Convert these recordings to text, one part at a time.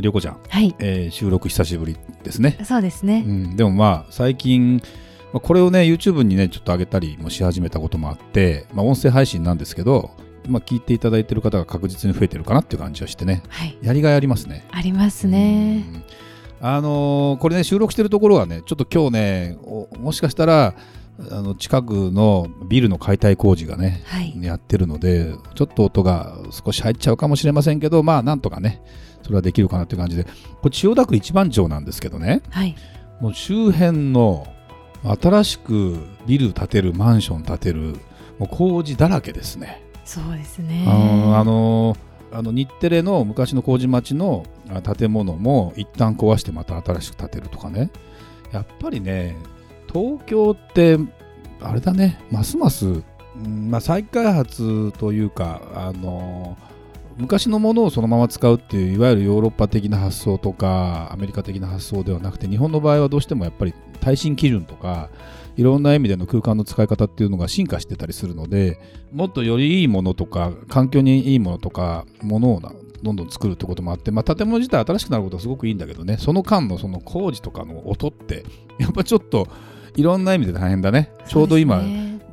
涼子ちゃん、はい、えー収録久しぶりですね、そうですね、うん、でもまあ最近まあこれをね YouTube にねちょっと上げたりもし始めたこともあって、まあ、音声配信なんですけど、まあ、聞いていただいてる方が確実に増えてるかなっていう感じはしてね。はい。やりがいありますね。ありますね。うん。あのーこれね収録してるところはねちょっと今日ねおもしかしたらあの近くのビルの解体工事がねはい。やってるのでちょっと音が少し入っちゃうかもしれませんけどまあなんとかねそれはできるかなっていう感じで。これ千代田区一番町なんですけどね。はい。もう周辺の新しくビル建てるマンション建てるもう工事だらけですね。そうですね。あのあの日テレの昔の麹町のあ建物も一旦壊してまた新しく建てるとかね。やっぱりね東京ってあれだねますます、うんまあ、再開発というかあの昔のものをそのまま使うっていういわゆるヨーロッパ的な発想とかアメリカ的な発想ではなくて日本の場合はどうしてもやっぱり耐震基準とかいろんな意味での空間の使い方っていうのが進化してたりするのでもっとよりいいものとか環境にいいものとかものをどんどん作るってこともあって、まあ、建物自体新しくなることはすごくいいんだけどねその間のその工事とかの音ってやっぱちょっといろんな意味で大変だね。ちょうど今、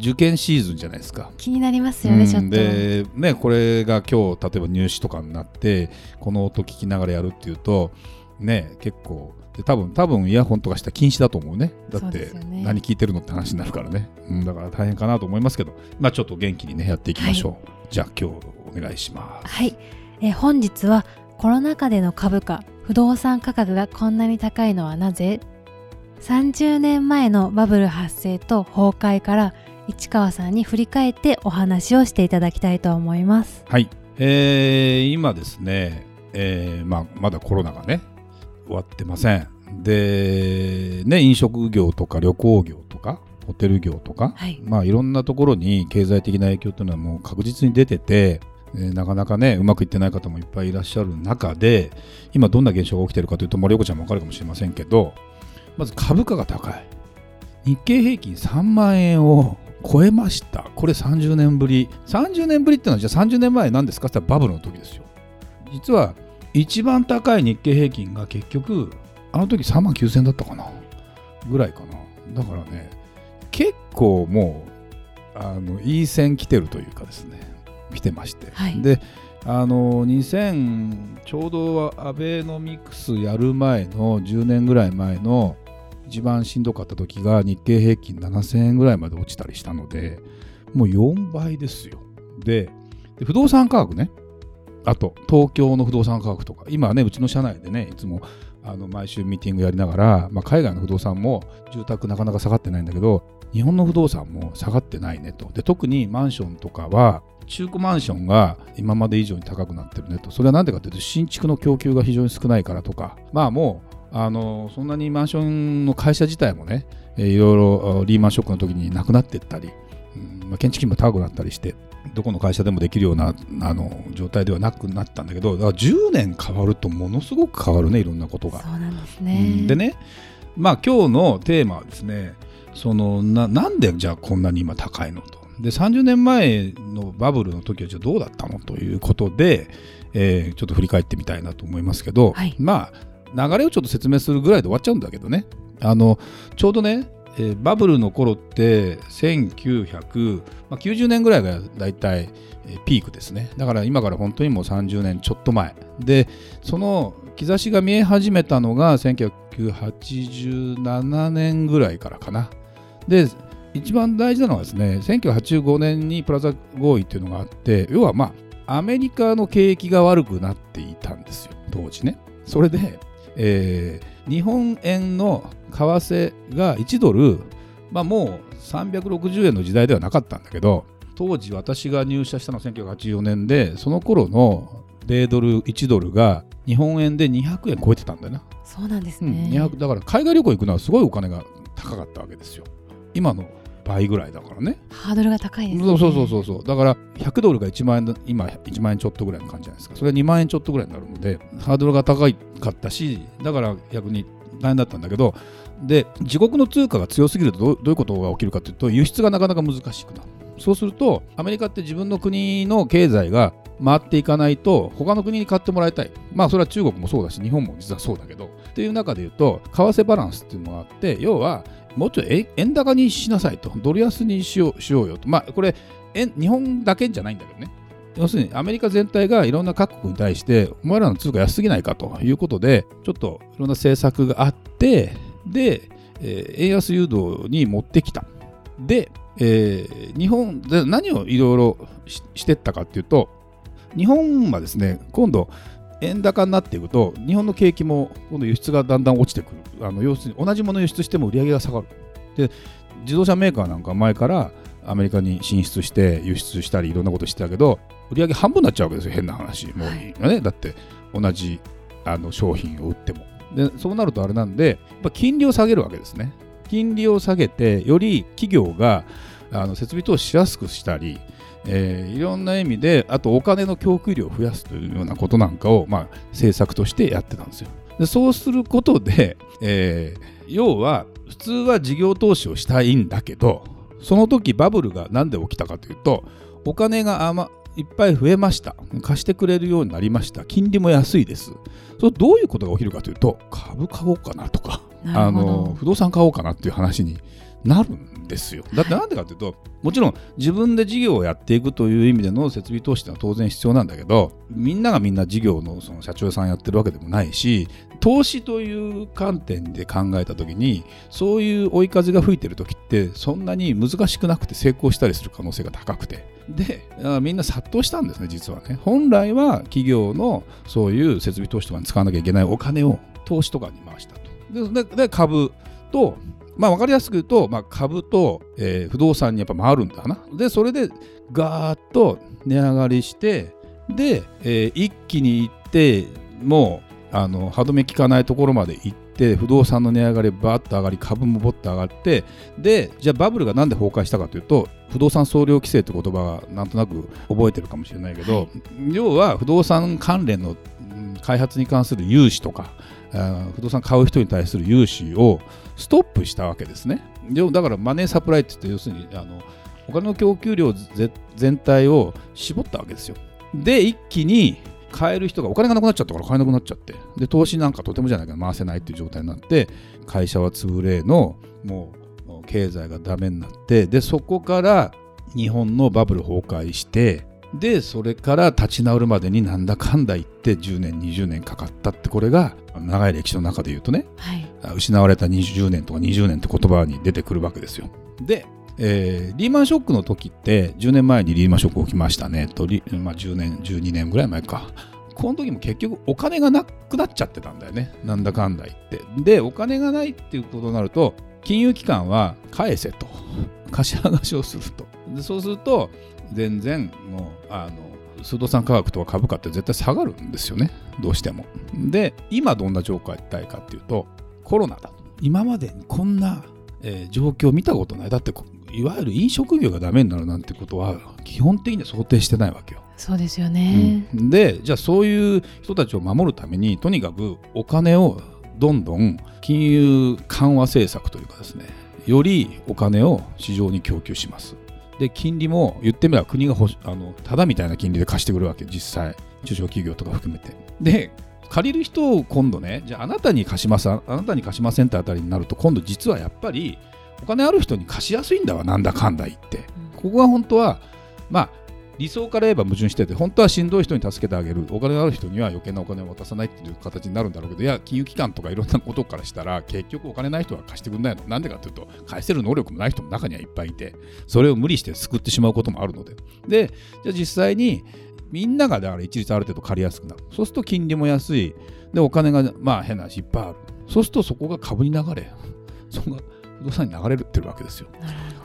受験シーズンじゃないですか。気になりますよね、ちょっうんと。でねこれが今日例えば入試とかになってこの音聞きながらやるっていうとね結構で多分多分イヤホンとかしたら禁止だと思うね。だってね。何聞いてるのって話になるからね、うん、だから大変かなと思いますけどまあちょっと元気にねやっていきましょう、じゃあ今日お願いします。はい、えー本日はコロナ禍での株価不動産価格がこんなに高いのはなぜ？30年前のバブル発生と崩壊から市川さんに振り返ってお話をしていただきたいと思います。はい、えー今ですね、えーまあ、まだコロナがね終わってません。でね飲食業とか旅行業とかホテル業とか、はい。まあいろんなところに経済的な影響というのはもう確実に出てて、えーなかなかねうまくいってない方もいっぱいいらっしゃる中で今どんな現象が起きているかというと、まあ、涼子ちゃんも分かるかもしれませんけどまず株価が高い。日経平均3万円を超えました。これ30年ぶり。30年ぶりってのはじゃあ30年前何ですか？って言ったらバブルの時ですよ。実は一番高い日経平均が結局あの時3万9000円だったかな？ぐらいかな。だからね結構もうあのいい線来てるというかですね。来てまして、はい。であの2000ちょうどアベノミクスやる前の10年ぐらい前の一番しんどかった時が日経平均7000円ぐらいまで落ちたりしたのでもう4倍ですよ。でで不動産価格ね。あと東京の不動産価格とか。今はねうちの社内でねいつもあの毎週ミーティングやりながら、まあ、海外の不動産も住宅なかなか下がってないんだけど日本の不動産も下がってないねと。で特にマンションとかは中古マンションが今まで以上に高くなってるねと。それは何でかというと新築の供給が非常に少ないからとか。まあもうあのそんなにマンションの会社自体もね、えーいろいろあリーマンショックの時になくなっていったり、うんまあ、建築費も高くなったりしてどこの会社でもできるようなあの状態ではなくなったんだけどだから10年変わるとものすごく変わるねいろんなことが。そうなんですうねんでねまあ今日のテーマはですねそのななんでじゃあこんなに今高いのと。で30年前のバブルの時はじゃあどうだったのということで、えーちょっと振り返ってみたいなと思いますけど、はい。まあ流れをちょっと説明するぐらいで終わっちゃうんだけどね。あのちょうどね、えーバブルの頃って1990年ぐらいがだいたいピークですね。だから今から本当にもう30年ちょっと前。でその兆しが見え始めたのが1987年ぐらいからかな。で一番大事なのはですね1985年にプラザ合意っていうのがあって要はまあアメリカの景気が悪くなっていたんですよ。当時ね。それで、えー日本円の為替が1ドル、まあ、もう360円の時代ではなかったんだけど当時私が入社したのは1984年でその頃の米ドル1ドルが日本円で200円超えてたんだよな、そうなんですうんね。200だから海外旅行行くのはすごいお金が高かったわけですよ今の倍ぐらいだからね。ハードルが高いですね。そうそうそうそう。だから100ドルが1万円だ今1万円ちょっとぐらいの感じじゃないですか。それが2万円ちょっとぐらいになるのでハードルが高かったしだから逆に大変だったんだけどで自国の通貨が強すぎるとどうどういうことが起きるかというと輸出がなかなか難しくなる。そうするとアメリカって自分の国の経済が回っていかないと他の国に買ってもらいたい。まあそれは中国もそうだし日本も実はそうだけど。っていう中で言うと為替バランスっていうのがあって要はもうちょい円高にしなさいと。ドル安にしようしようよと。まあこれ円日本だけじゃないんだけどね。要するにアメリカ全体がいろんな各国に対してお前らの通貨安すぎないかと。いうことでちょっといろんな政策があってで、えー円安誘導に持ってきた。で、えー日本で何をいろいろししてったかっていうと日本はですね今度円高になっていくと日本の景気も今度輸出がだんだん落ちてくる。あの要するに同じものを輸出しても売り上げが下がる。で自動車メーカーなんか前からアメリカに進出して輸出したりいろんなことしてたけど売り上げ半分になっちゃうわけですよ変な話。もう、ね、だって同じあの商品を売っても。でそうなるとあれなんでやっぱ金利を下げるわけですね。金利を下げてより企業があの設備投資しやすくしたりえーいろんな意味であとお金の供給量を増やすというようなことなんかを、まあ、政策としてやってたんですよ。でそうすることで、えー要は普通は事業投資をしたいんだけどその時バブルが何で起きたかというとお金があまいっぱい増えました。貸してくれるようになりました。金利も安いです。それどういうことが起きるかというと株買おうかなとかあの不動産買おうかなっていう話になるんですよ。だってなんでかというともちろん自分で事業をやっていくという意味での設備投資ってのは当然必要なんだけどみんながみんな事業のその社長さんやってるわけでもないし投資という観点で考えた時にそういう追い風が吹いてる時ってそんなに難しくなくて成功したりする可能性が高くて。でみんな殺到したんですね実はね。本来は企業のそういう設備投資とかに使わなきゃいけないお金を投資とかに回したと。でで株とまあ分かりやすく言うと、まあ、株と、えー不動産にやっぱ回るんだな。で、それでガーッと値上がりして、で、えー一気に行って、もうあの歯止め効かないところまで行って、不動産の値上がりバーッと上がり、株もボッと上がって、で、じゃあバブルがなんで崩壊したかというと、不動産総量規制って言葉はなんとなく覚えてるかもしれないけど、要は不動産関連のうん開発に関する融資とか、あ不動産買う人に対する融資をストップしたわけですね。でだからマネーサプライって言って要するにあのお金の供給量全体を絞ったわけですよ。で一気に買える人がお金がなくなっちゃったから買えなくなっちゃってで投資なんかとてもじゃないか回せないっていう状態になって会社は潰れのもうもう経済がダメになってでそこから日本のバブル崩壊してでそれから立ち直るまでになんだかんだ言って10年20年かかったってこれが長い歴史の中で言うとねはい。失われた20年とか20年って言葉に出てくるわけですよ。で、えーリーマンショックの時って10年前にリーマンショック起きましたね。と、リまあ、10年12年ぐらい前か。この時も結局お金がなくなっちゃってたんだよね。なんだかんだ言って。でお金がないっていうことになると金融機関は返せと。貸し剥がしをすると。でそうすると全然もうあの不動産価格とか株価って絶対下がるんですよね。どうしても。で今どんな状態かっていうとコロナ。だと今までにこんな、えー状況を見たことない。だってこいわゆる飲食業がダメになるなんてことは基本的には想定してないわけよ、そうですよね。うん。でじゃあそういう人たちを守るためにとにかくお金をどんどん金融緩和政策というかですねよりお金を市場に供給しますで金利も言ってみれば国があのただみたいな金利で貸してくるわけ実際。中小企業とか含めて。で借りる人を今度ねじゃああなたに貸しますああなたに貸しませんってあたりになると今度実はやっぱりお金ある人に貸しやすいんだわなんだかんだ言って。ここが本当はまあ理想から言えば矛盾してて本当はしんどい人に助けてあげる。お金のある人には余計なお金を渡さないっていう形になるんだろうけどいや金融機関とかいろんなことからしたら結局お金ない人は貸してくれないの。なんでかというと返せる能力もない人も中にはいっぱいいてそれを無理して救ってしまうこともあるのででじゃあ実際にみんながだから一律ある程度借りやすくなる。そうすると金利も安い。でお金がまあ変な話いっぱいあるそうするとそこが株に流れそこが不動産に流れるってるわけですよ。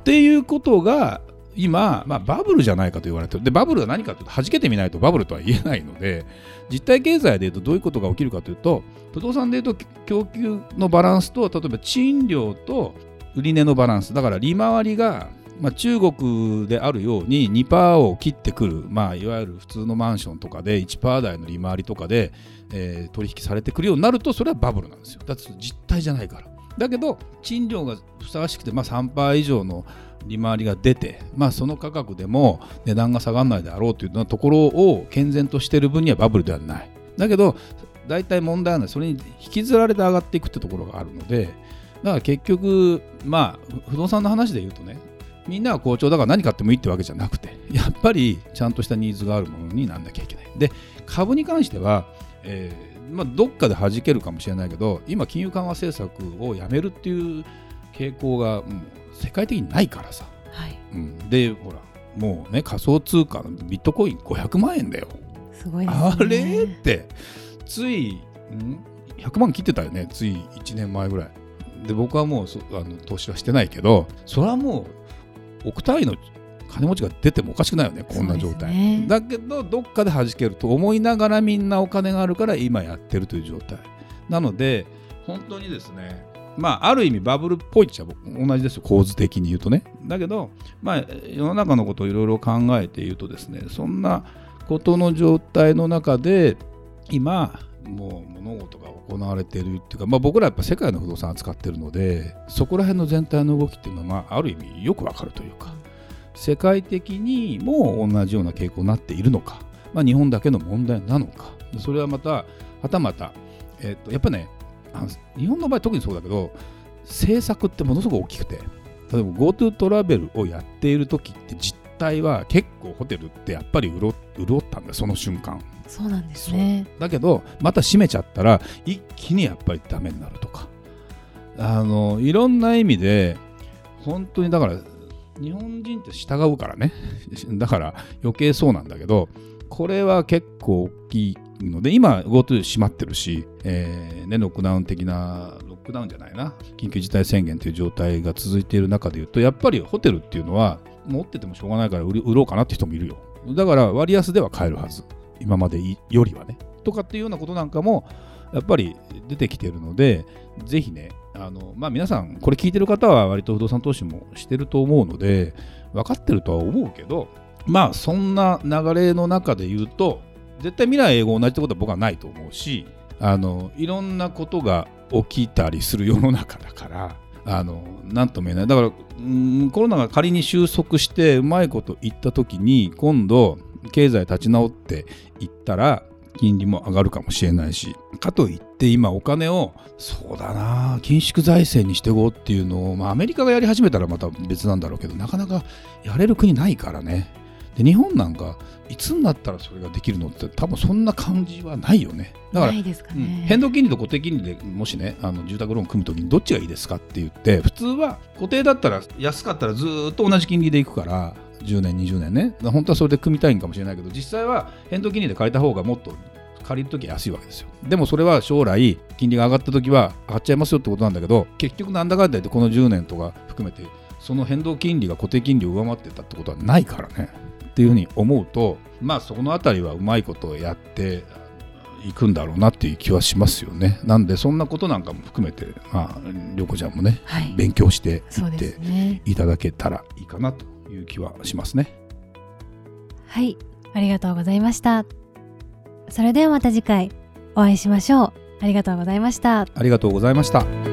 っていうことが今、まあ、バブルじゃないかと言われてる。でバブルは何かというと弾けてみないとバブルとは言えないので実体経済でいうとどういうことが起きるかというと不動産でいうと供給のバランスと例えば賃料と売値のバランス。だから利回りが、まあ、中国であるように2%を切ってくる、まあ、いわゆる普通のマンションとかで1%台の利回りとかで、えー、取引されてくるようになるとそれはバブルなんですよ。だって実態じゃないから。だけど賃料がふさわしくて、まあ、3%以上の利回りが出て、まあ、その価格でも値段が下がらないであろうというところを健全としている分にはバブルではない。だけど大体問題はない。それに引きずられて上がっていくってところがあるのでだから結局まあ不動産の話で言うとねみんなは好調だから何買ってもいいってわけじゃなくてやっぱりちゃんとしたニーズがあるものになんなきゃいけない。で株に関しては、えーまあ、どっかで弾けるかもしれないけど今金融緩和政策をやめるっていう傾向がもう世界的にないからさ、はい。うん、でほらもうね仮想通貨のビットコイン500万円だよ。すごいね。あれって。ついん？100万切ってたよね。つい1年前ぐらい。で僕はもうあの投資はしてないけどそれはもう億単位の金持ちが出てもおかしくないよねこんな状態、ね、だけどどっかで弾けると思いながらみんなお金があるから今やってるという状態。なので本当にですねまあ、ある意味バブルっぽいっちゃ同じですよ。構図的に言うとね。だけど、まあ、世の中のことをいろいろ考えて言うとですねそんなことの状態の中で今もう物事が行われているっていうか、まあ、僕らやっぱ世界の不動産扱ってるのでそこら辺の全体の動きっていうのは、まあ、ある意味よくわかるというか世界的にも同じような傾向になっているのか、まあ、日本だけの問題なのか。それはまたはたまた、えー、とやっぱねあの日本の場合特にそうだけど政策ってものすごく大きくて例えば GoTo トラベルをやっている時って実態は結構ホテルってやっぱり潤ったんだその瞬間。そうなんですね。だけどまた閉めちゃったら一気にやっぱりダメになるとか。あのいろんな意味で本当にだから日本人って従うからね。だから余計そうなんだけどこれは結構大きいので今 GoTo 閉まってるし、えーね、ロックダウン的なロックダウンじゃないな。緊急事態宣言という状態が続いている中でいうとやっぱりホテルっていうのは持っててもしょうがないから売ろうかなって人もいるよ。だから割安では買えるはず。今までよりはね。とかっていうようなことなんかもやっぱり出てきてるのでぜひねあのまあ皆さんこれ聞いてる方は割と不動産投資もしてると思うので分かってるとは思うけどまあそんな流れの中で言うと絶対未来英語同じってことは僕はないと思うしあのいろんなことが起きたりする世の中だからあのなんとも言えない。だからうんコロナが仮に収束してうまいこと言った時に今度経済立ち直っていったら金利も上がるかもしれないしかといって今お金をそうだな緊縮財政にしていこうっていうのを、まあ、アメリカがやり始めたらまた別なんだろうけどなかなかやれる国ないからね。で日本なんかいつになったらそれができるのって多分そんな感じはないよね。だから、ね。うん、変動金利と固定金利でもしねあの住宅ローン組むときにどっちがいいですかって言って普通は固定だったら安かったらずっと同じ金利でいくから10年20年ね。本当はそれで組みたいんかもしれないけど実際は変動金利で借りた方がもっと借りるとき安いわけですよ。でもそれは将来金利が上がったときは上がっちゃいますよってことなんだけど結局なんだかんだ言ってこの10年とか含めてその変動金利が固定金利を上回ってたってことはないからね。っていうふうに思うとまあそのあたりはうまいことをやっていくんだろうなっていう気はしますよね。なんでそんなことなんかも含めて、まあ、涼子ちゃんもね、はい、勉強していっていただけたらいいかなという気はしますね。はいありがとうございました。それではまた次回お会いしましょう。ありがとうございました。ありがとうございました。